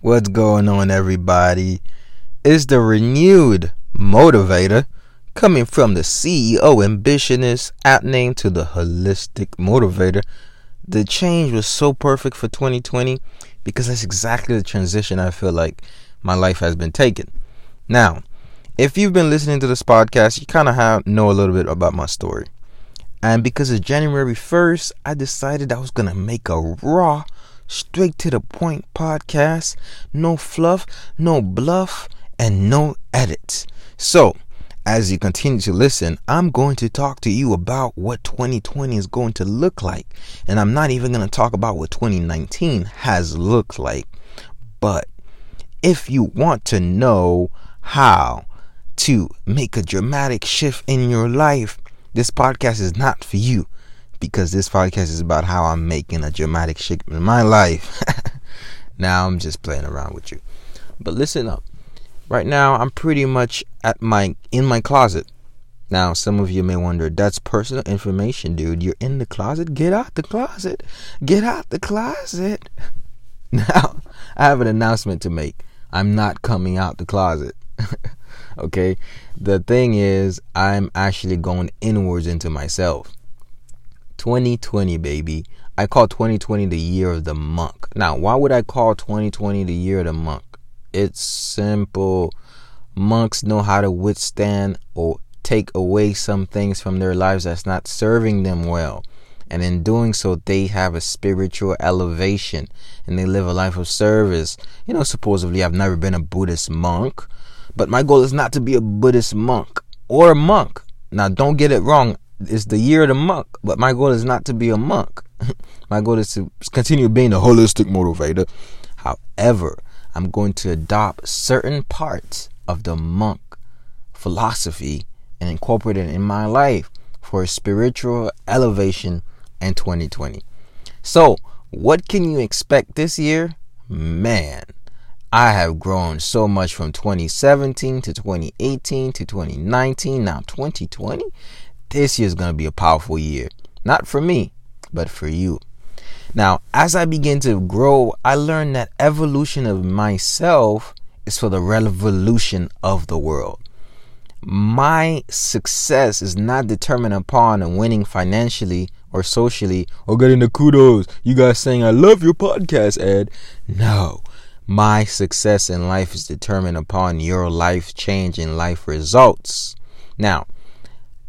What's going on, everybody? It's the renewed motivator coming from the CEO ambitionist app name to the holistic motivator. The change was so perfect for 2020 because that's exactly the transition I feel like my life has been taking. Now, if you've been listening to this podcast, you kind of know a little bit about my story. And because it's January 1st, I decided I was going to make a raw straight to the point podcast. No fluff, no bluff, and no edits. So, as you continue to listen, I'm going to talk to you about what 2020 is going to look like. And I'm not even going to talk about what 2019 has looked like. But if you want to know how to make a dramatic shift in your life, this podcast is not for you because this podcast is about how I'm making a dramatic shift in my life. now I'm just playing around with you. But listen up. Right now I'm pretty much at my in my closet. Now some of you may wonder, that's personal information, dude. You're in the closet? Get out the closet. Get out the closet. Now, I have an announcement to make. I'm not coming out the closet. okay? The thing is, I'm actually going inwards into myself. 2020, baby. I call 2020 the year of the monk. Now, why would I call 2020 the year of the monk? It's simple. Monks know how to withstand or take away some things from their lives that's not serving them well. And in doing so, they have a spiritual elevation and they live a life of service. You know, supposedly, I've never been a Buddhist monk, but my goal is not to be a Buddhist monk or a monk. Now, don't get it wrong it's the year of the monk, but my goal is not to be a monk. my goal is to continue being a holistic motivator. However, I'm going to adopt certain parts of the monk philosophy and incorporate it in my life for spiritual elevation in 2020. So, what can you expect this year? Man, I have grown so much from 2017 to 2018 to 2019, now 2020 this year is going to be a powerful year. Not for me, but for you. Now, as I begin to grow, I learned that evolution of myself is for the revolution of the world. My success is not determined upon winning financially or socially or getting the kudos. You guys saying, I love your podcast, Ed. No. My success in life is determined upon your life change and life results. Now,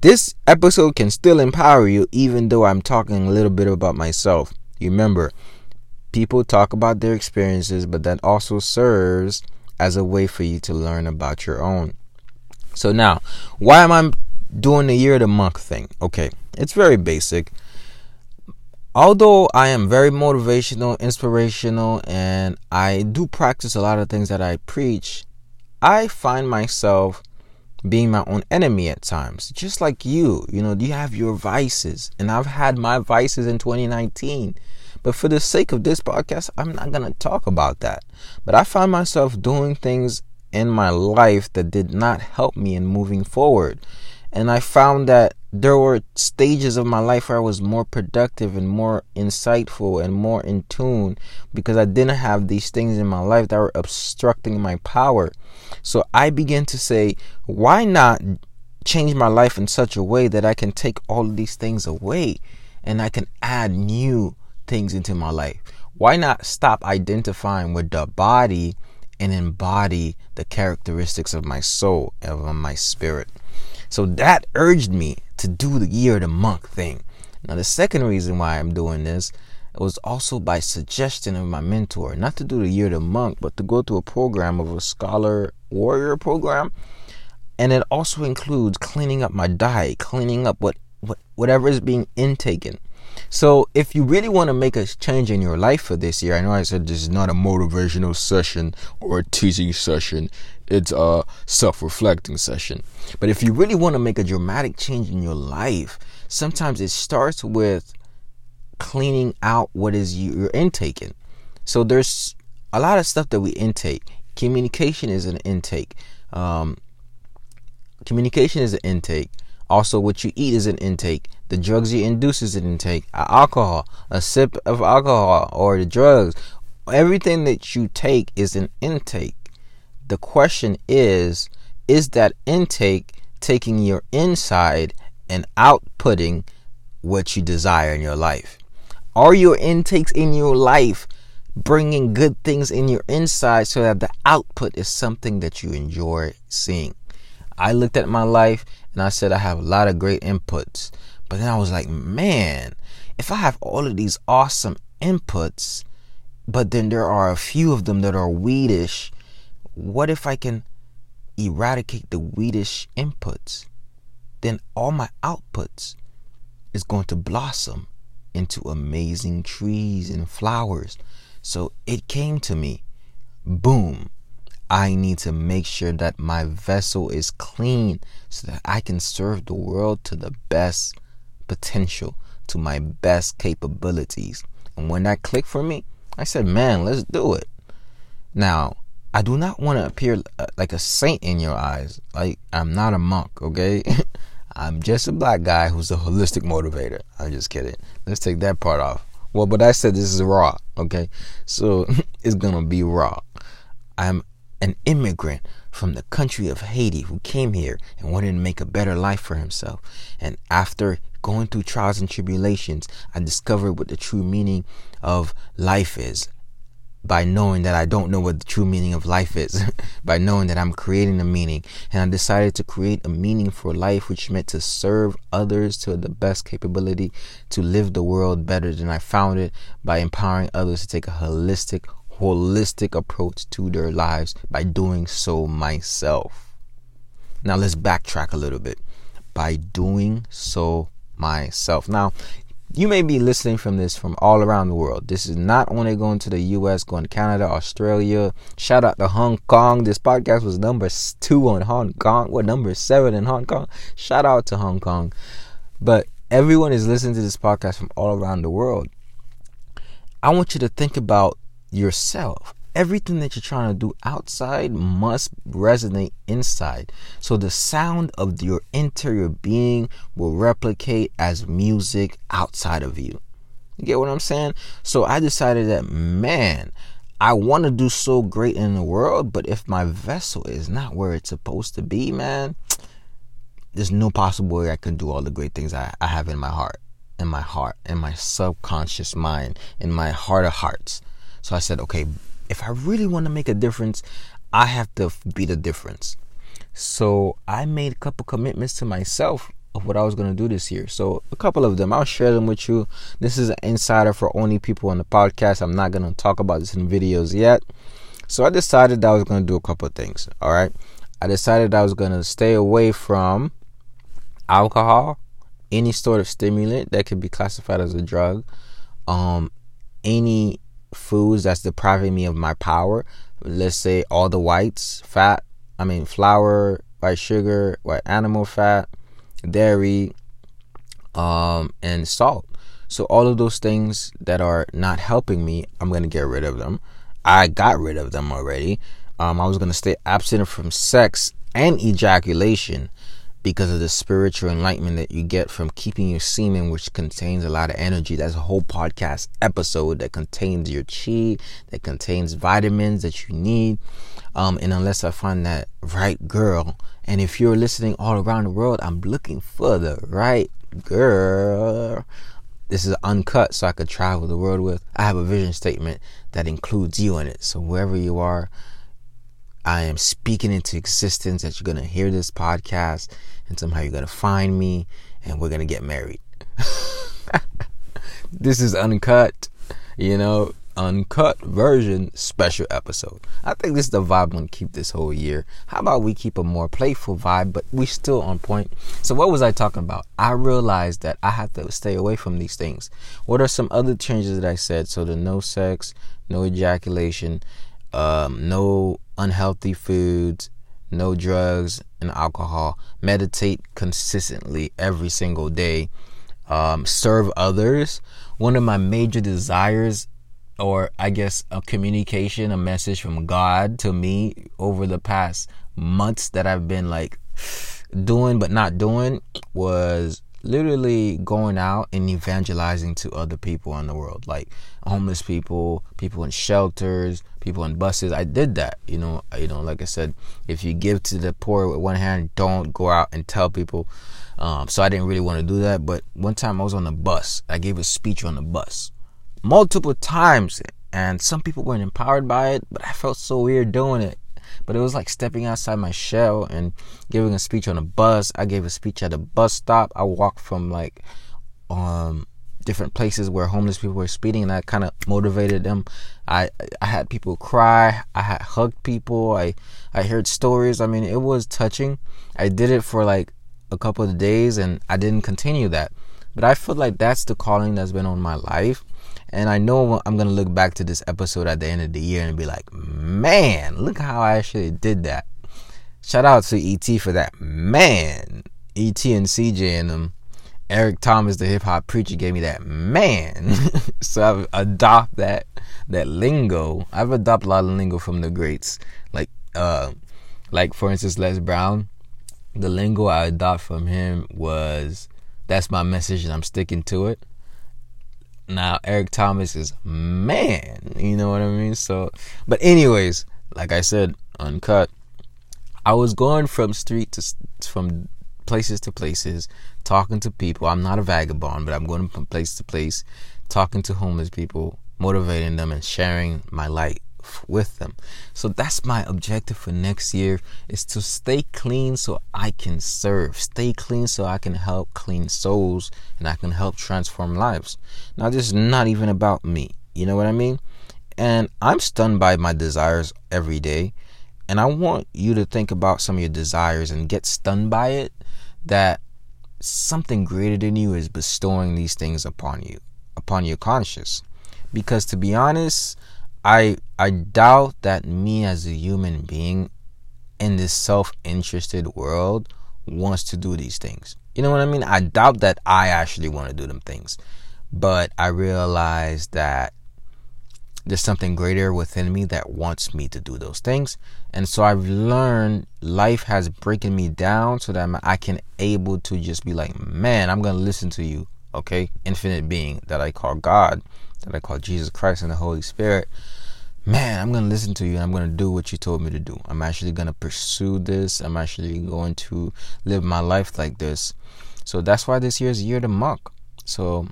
this episode can still empower you, even though I'm talking a little bit about myself. Remember, people talk about their experiences, but that also serves as a way for you to learn about your own. So, now, why am I doing the year of the monk thing? Okay, it's very basic. Although I am very motivational, inspirational, and I do practice a lot of things that I preach, I find myself being my own enemy at times. Just like you, you know, you have your vices, and I've had my vices in 2019. But for the sake of this podcast, I'm not going to talk about that. But I found myself doing things in my life that did not help me in moving forward. And I found that there were stages of my life where I was more productive and more insightful and more in tune because I didn't have these things in my life that were obstructing my power. So I began to say, why not change my life in such a way that I can take all of these things away and I can add new things into my life? Why not stop identifying with the body and embody the characteristics of my soul and of my spirit? So that urged me to do the year of the monk thing. Now, the second reason why I'm doing this was also by suggestion of my mentor, not to do the year of the monk, but to go through a program of a scholar warrior program. And it also includes cleaning up my diet, cleaning up what, what whatever is being intaken. So, if you really want to make a change in your life for this year, I know I said this is not a motivational session or a teaching session, it's a self reflecting session. But if you really want to make a dramatic change in your life, sometimes it starts with cleaning out what is you're intaking. So, there's a lot of stuff that we intake. Communication is an intake. Um, communication is an intake. Also, what you eat is an intake. The drugs you induce is an intake. Alcohol, a sip of alcohol, or the drugs, everything that you take is an intake. The question is is that intake taking your inside and outputting what you desire in your life? Are your intakes in your life bringing good things in your inside so that the output is something that you enjoy seeing? I looked at my life and I said I have a lot of great inputs. But then I was like, man, if I have all of these awesome inputs, but then there are a few of them that are weedish, what if I can eradicate the weedish inputs? Then all my outputs is going to blossom into amazing trees and flowers. So it came to me boom. I need to make sure that my vessel is clean so that I can serve the world to the best potential, to my best capabilities. And when that clicked for me, I said, man, let's do it. Now, I do not want to appear uh, like a saint in your eyes. Like, I'm not a monk, okay? I'm just a black guy who's a holistic motivator. I'm just kidding. Let's take that part off. Well, but I said this is raw, okay? So it's gonna be raw. I'm an immigrant from the country of Haiti who came here and wanted to make a better life for himself. And after going through trials and tribulations, I discovered what the true meaning of life is by knowing that I don't know what the true meaning of life is, by knowing that I'm creating a meaning. And I decided to create a meaning for life, which meant to serve others to the best capability, to live the world better than I found it by empowering others to take a holistic, holistic approach to their lives by doing so myself. Now let's backtrack a little bit. By doing so myself. Now, you may be listening from this from all around the world. This is not only going to the US, going to Canada, Australia. Shout out to Hong Kong. This podcast was number two on Hong Kong. What number seven in Hong Kong? Shout out to Hong Kong. But everyone is listening to this podcast from all around the world. I want you to think about yourself everything that you're trying to do outside must resonate inside. So the sound of your interior being will replicate as music outside of you. You get what I'm saying? So I decided that, man, I want to do so great in the world, but if my vessel is not where it's supposed to be, man, there's no possible way I can do all the great things I, I have in my heart, in my heart, in my subconscious mind, in my heart of hearts. So I said, okay, if I really want to make a difference, I have to be the difference. So I made a couple commitments to myself of what I was going to do this year. So a couple of them, I'll share them with you. This is an insider for only people on the podcast. I'm not going to talk about this in videos yet. So I decided that I was going to do a couple of things. All right. I decided I was going to stay away from alcohol, any sort of stimulant that could be classified as a drug, um, any foods that's depriving me of my power. Let's say all the whites, fat, I mean flour, white sugar, white animal fat, dairy, um, and salt. So all of those things that are not helping me, I'm gonna get rid of them. I got rid of them already. Um, I was gonna stay abstinent from sex and ejaculation because of the spiritual enlightenment that you get from keeping your semen, which contains a lot of energy. That's a whole podcast episode that contains your chi, that contains vitamins that you need. Um, and unless I find that right girl, and if you're listening all around the world, I'm looking for the right girl. This is uncut, so I could travel the world with. I have a vision statement that includes you in it. So wherever you are, I am speaking into existence that you're going to hear this podcast and somehow you're going to find me and we're going to get married. this is uncut, you know, uncut version special episode. I think this is the vibe to keep this whole year. How about we keep a more playful vibe, but we still on point? So, what was I talking about? I realized that I have to stay away from these things. What are some other changes that I said? So, the no sex, no ejaculation, um, no unhealthy foods, no drugs and alcohol, meditate consistently every single day, um, serve others. One of my major desires, or I guess a communication, a message from God to me over the past months that I've been like doing but not doing, was literally going out and evangelizing to other people in the world, like homeless people, people in shelters, people in buses. I did that, you know. You know, like I said, if you give to the poor with one hand, don't go out and tell people. Um, so I didn't really want to do that. But one time I was on the bus. I gave a speech on the bus multiple times, and some people weren't empowered by it, but I felt so weird doing it but it was like stepping outside my shell and giving a speech on a bus. I gave a speech at a bus stop. I walked from like um different places where homeless people were speeding and I kind of motivated them. I I had people cry. I had hugged people. I I heard stories. I mean, it was touching. I did it for like a couple of days and I didn't continue that. But I feel like that's the calling that's been on my life. And I know I'm going to look back to this episode at the end of the year and be like, man, look how I actually did that. Shout out to ET for that. Man, ET and CJ and them. Eric Thomas, the hip hop preacher, gave me that man. so I've adopted that that lingo. I've adopted a lot of lingo from the greats. Like uh like for instance Les Brown. The lingo I adopted from him was that's my message and I'm sticking to it. Now Eric Thomas is man, you know what I mean? So but anyways, like I said, uncut. I was going from street to from places to places, talking to people. I'm not a vagabond, but I'm going from place to place, talking to homeless people, motivating them and sharing my light with them. So that's my objective for next year is to stay clean so I can serve. Stay clean so I can help clean souls and I can help transform lives. Now this is not even about me. You know what I mean? And I'm stunned by my desires every day. And I want you to think about some of your desires and get stunned by it that something greater than you is bestowing these things upon you, upon your conscious. Because to be honest, I I doubt that me as a human being in this self-interested world wants to do these things. You know what I mean? I doubt that I actually want to do them things. But I realize that there's something greater within me that wants me to do those things. And so I've learned life has breaking me down so that I can able to just be like, man, I'm going to listen to you. Okay. Infinite being that I call God that I call Jesus Christ and the Holy Spirit, man, I'm going to listen to you and I'm going to do what you told me to do. I'm actually going to pursue this. I'm actually going to live my life like this. So that's why this year is year to monk. So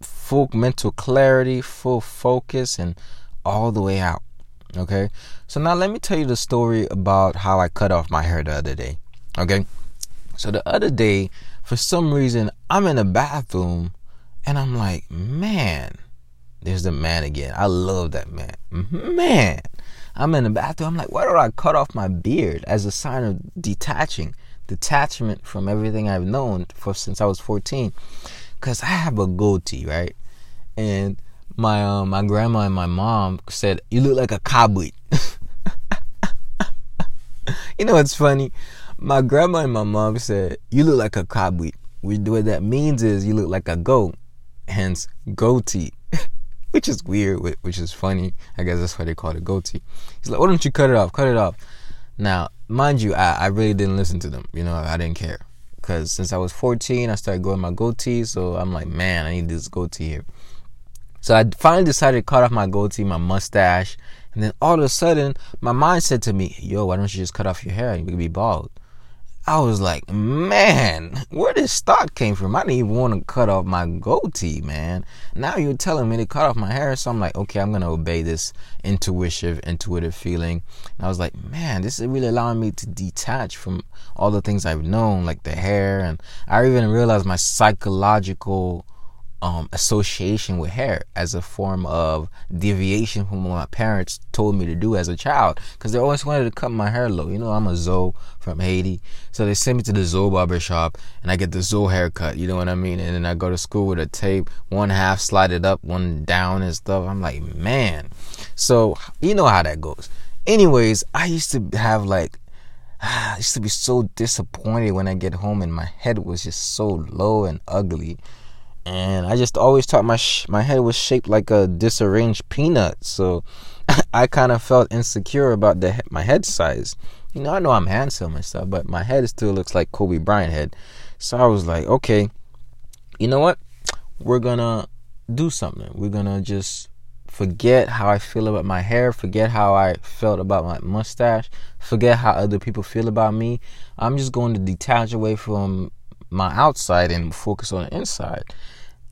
full mental clarity, full focus, and all the way out. Okay. So now let me tell you the story about how I cut off my hair the other day. Okay. So the other day, for some reason, I'm in the bathroom and I'm like, man, there's the man again. I love that man. Man, I'm in the bathroom. I'm like, why don't I cut off my beard as a sign of detaching, detachment from everything I've known for since I was 14? Because I have a goatee, right? And my um, my grandma and my mom said, "You look like a cowboy." you know what's funny? My grandma and my mom said, "You look like a cowboy." What that means is you look like a goat hence goatee, which is weird, which is funny. I guess that's why they call it goatee. He's like, why don't you cut it off? Cut it off. Now, mind you, I, I really didn't listen to them. You know, I didn't care. Because since I was 14, I started growing my goatee. So I'm like, man, I need this goatee here. So I finally decided to cut off my goatee, my mustache. And then all of a sudden, my mind said to me, yo, why don't you just cut off your hair? You could be bald. I was like, man, where this thought came from? I didn't even want to cut off my goatee, man. Now you're telling me to cut off my hair, so I'm like, okay, I'm gonna obey this intuitive, intuitive feeling. And I was like, man, this is really allowing me to detach from all the things I've known, like the hair, and I even realized my psychological um, association with hair as a form of deviation from what my parents told me to do as a child because they always wanted to cut my hair low. You know, I'm a Zoe from Haiti, so they send me to the Zoe barber shop and I get the Zoe haircut. You know what I mean? And then I go to school with a tape, one half slided up, one down and stuff. I'm like, man. So you know how that goes. Anyways, I used to have like I used to be so disappointed when I get home and my head was just so low and ugly and I just always thought my sh- my head was shaped like a disarranged peanut. So I kind of felt insecure about the he- my head size. You know, I know I'm handsome and stuff, but my head still looks like Kobe Bryant head. So I was like, okay, you know what? We're gonna do something. We're gonna just forget how I feel about my hair, forget how I felt about my mustache, forget how other people feel about me. I'm just going to detach away from my outside and focus on the inside.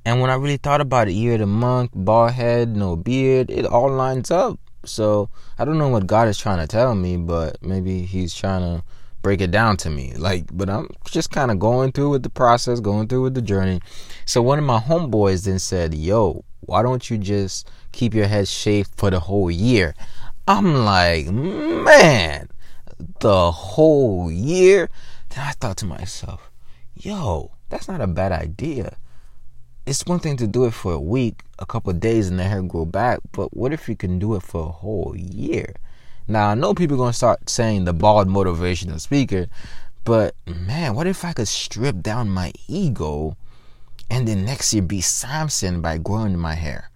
And when I really thought about it, year of the monk, bald head, no beard, it all lines up. So I don't know what God is trying to tell me, but maybe He's trying to break it down to me. Like, but I'm just kind of going through with the process, going through with the journey. So one of my homeboys then said, Yo, why don't you just keep your head shaved for the whole year? I'm like, man, the whole year? Then I thought to myself, yo, that's not a bad idea it's one thing to do it for a week, a couple days, and the hair grow back. But what if you can do it for a whole year? Now I know people are gonna start saying the bald motivational speaker, but man, what if I could strip down my ego and then next year be Samson by growing my hair?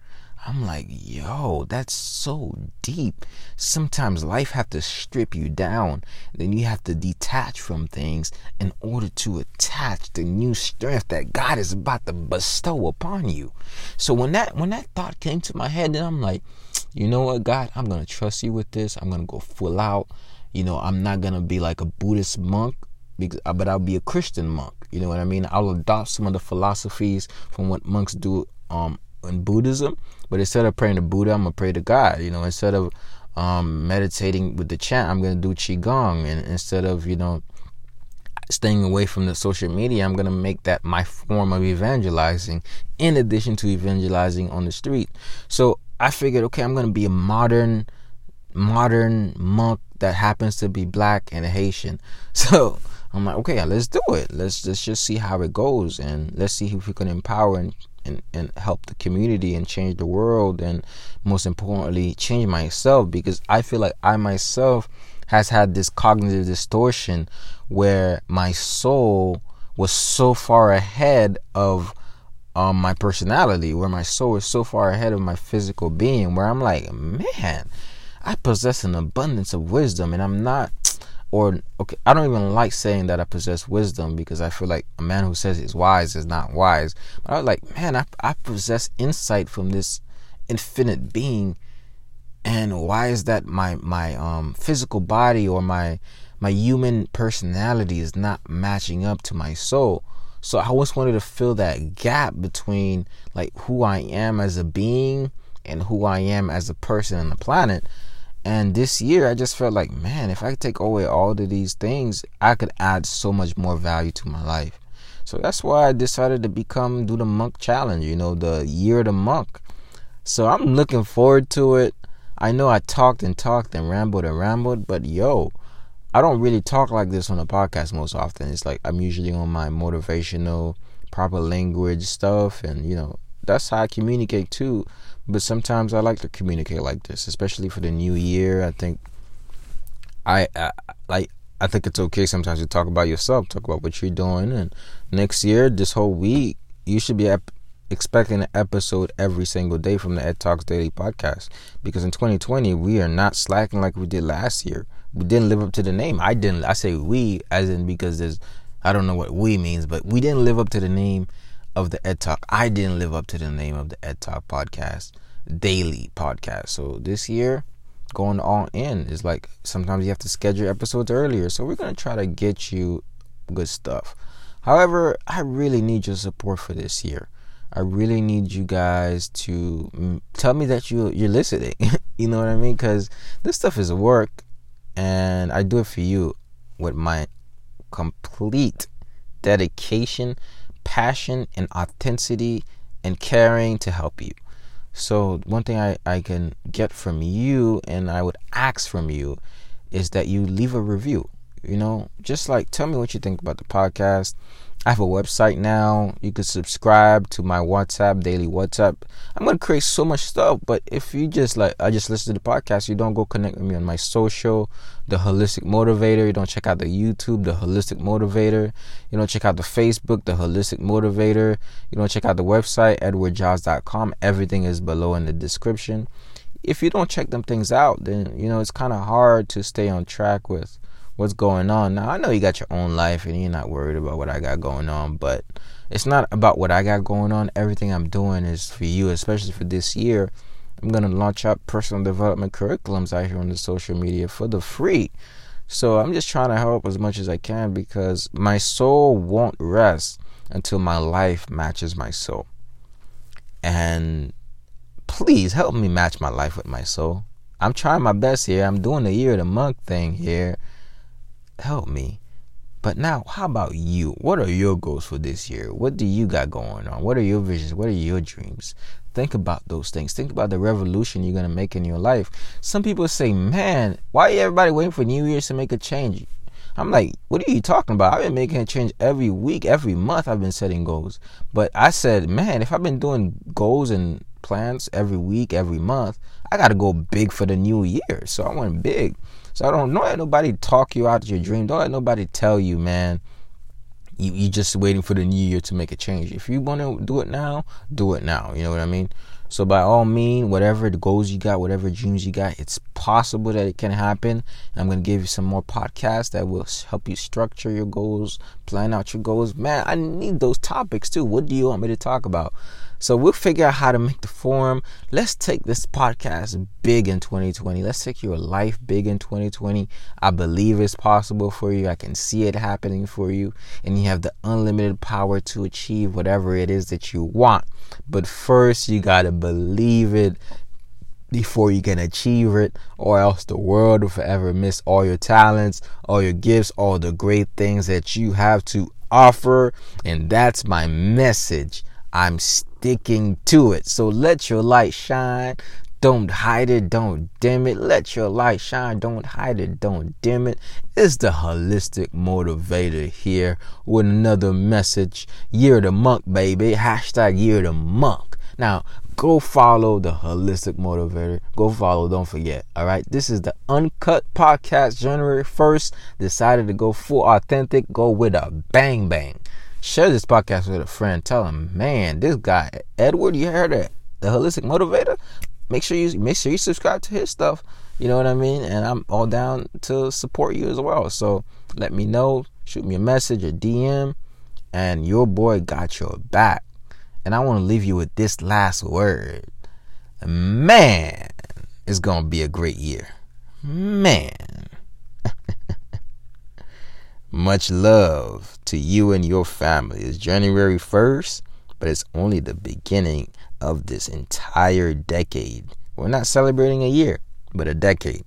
I'm like, yo, that's so deep. Sometimes life have to strip you down. Then you have to detach from things in order to attach the new strength that God is about to bestow upon you. So when that when that thought came to my head, then I'm like, you know what, God, I'm gonna trust you with this. I'm gonna go full out. You know, I'm not gonna be like a Buddhist monk because, but I'll be a Christian monk. You know what I mean? I'll adopt some of the philosophies from what monks do um, in Buddhism, but instead of praying to Buddha, I'm gonna pray to God. You know, instead of um, meditating with the chant, I'm gonna do qigong, and instead of you know staying away from the social media, I'm gonna make that my form of evangelizing, in addition to evangelizing on the street. So I figured, okay, I'm gonna be a modern, modern monk that happens to be black and Haitian. So I'm like, okay, let's do it. Let's let's just see how it goes, and let's see if we can empower and and, and help the community and change the world and most importantly change myself because I feel like I myself has had this cognitive distortion where my soul was so far ahead of um, my personality, where my soul is so far ahead of my physical being, where I'm like, man, I possess an abundance of wisdom and I'm not or okay, I don't even like saying that I possess wisdom because I feel like a man who says he's wise is not wise. But I was like, man, I, I possess insight from this infinite being, and why is that my my um physical body or my my human personality is not matching up to my soul? So I always wanted to fill that gap between like who I am as a being and who I am as a person on the planet. And this year, I just felt like, man, if I could take away all of these things, I could add so much more value to my life. So that's why I decided to become do the monk challenge, you know, the year of the monk. So I'm looking forward to it. I know I talked and talked and rambled and rambled, but yo, I don't really talk like this on the podcast most often. It's like I'm usually on my motivational, proper language stuff, and you know, that's how I communicate too. But sometimes I like to communicate like this, especially for the new year. I think I, I like I think it's okay sometimes to talk about yourself, talk about what you're doing, and next year, this whole week, you should be ep- expecting an episode every single day from the Ed Talks Daily podcast. Because in 2020, we are not slacking like we did last year. We didn't live up to the name. I didn't. I say we, as in because there's, I don't know what we means, but we didn't live up to the name of the Ed Talk. I didn't live up to the name of the Ed Talk podcast, daily podcast. So this year, going all in is like sometimes you have to schedule episodes earlier. So we're gonna try to get you good stuff. However, I really need your support for this year. I really need you guys to mm, tell me that you you're listening. you know what I mean? Because this stuff is work, and I do it for you with my complete dedication passion and authenticity and caring to help you. So, one thing I, I can get from you and I would ask from you is that you leave a review. You know, just like tell me what you think about the podcast. I have a website now. You can subscribe to my WhatsApp, daily WhatsApp. I'm gonna create so much stuff, but if you just like I just listen to the podcast, you don't go connect with me on my social, the holistic motivator, you don't check out the YouTube, the holistic motivator, you don't check out the Facebook, the holistic motivator, you don't check out the website, edwardgiles.com. Everything is below in the description. If you don't check them things out, then you know it's kinda hard to stay on track with what's going on. Now, I know you got your own life and you're not worried about what I got going on, but it's not about what I got going on. Everything I'm doing is for you, especially for this year. I'm going to launch out personal development curriculums out here on the social media for the free. So I'm just trying to help as much as I can because my soul won't rest until my life matches my soul. And please help me match my life with my soul. I'm trying my best here. I'm doing the year of the month thing here. Help me. But now, how about you? What are your goals for this year? What do you got going on? What are your visions? What are your dreams? Think about those things. Think about the revolution you're going to make in your life. Some people say, man, why are everybody waiting for New Year's to make a change? I'm like, what are you talking about? I've been making a change every week, every month. I've been setting goals. But I said, man, if I've been doing goals and plans every week, every month, I got to go big for the new year. So I went big. So I don't, don't let nobody talk you out of your dream. Don't let nobody tell you, man, you you just waiting for the new year to make a change. If you want to do it now, do it now. You know what I mean? So by all means, whatever the goals you got, whatever dreams you got, it's possible that it can happen. I'm gonna give you some more podcasts that will help you structure your goals, plan out your goals. Man, I need those topics too. What do you want me to talk about? So we'll figure out how to make the forum. Let's take this podcast big in 2020. Let's take your life big in 2020. I believe it's possible for you. I can see it happening for you. And you have the unlimited power to achieve whatever it is that you want. But first, you got to believe it before you can achieve it, or else the world will forever miss all your talents, all your gifts, all the great things that you have to offer. And that's my message. I'm sticking to it. So let your light shine. Don't hide it, don't dim it. Let your light shine. Don't hide it, don't dim it. It's the holistic motivator here with another message. Year the monk, baby. Hashtag year the monk. Now, go follow the holistic motivator. Go follow, don't forget. All right. This is the uncut podcast, January 1st. Decided to go full authentic, go with a bang bang share this podcast with a friend. Tell him, man, this guy Edward, you heard it, the holistic motivator. Make sure you make sure you subscribe to his stuff. You know what I mean? And I'm all down to support you as well. So let me know. Shoot me a message, a DM, and your boy got your back. And I want to leave you with this last word. Man, it's gonna be a great year. Man. Much love to you and your family. It's January 1st, but it's only the beginning of this entire decade. We're not celebrating a year, but a decade.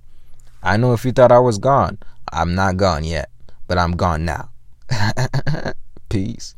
I know if you thought I was gone, I'm not gone yet, but I'm gone now. Peace.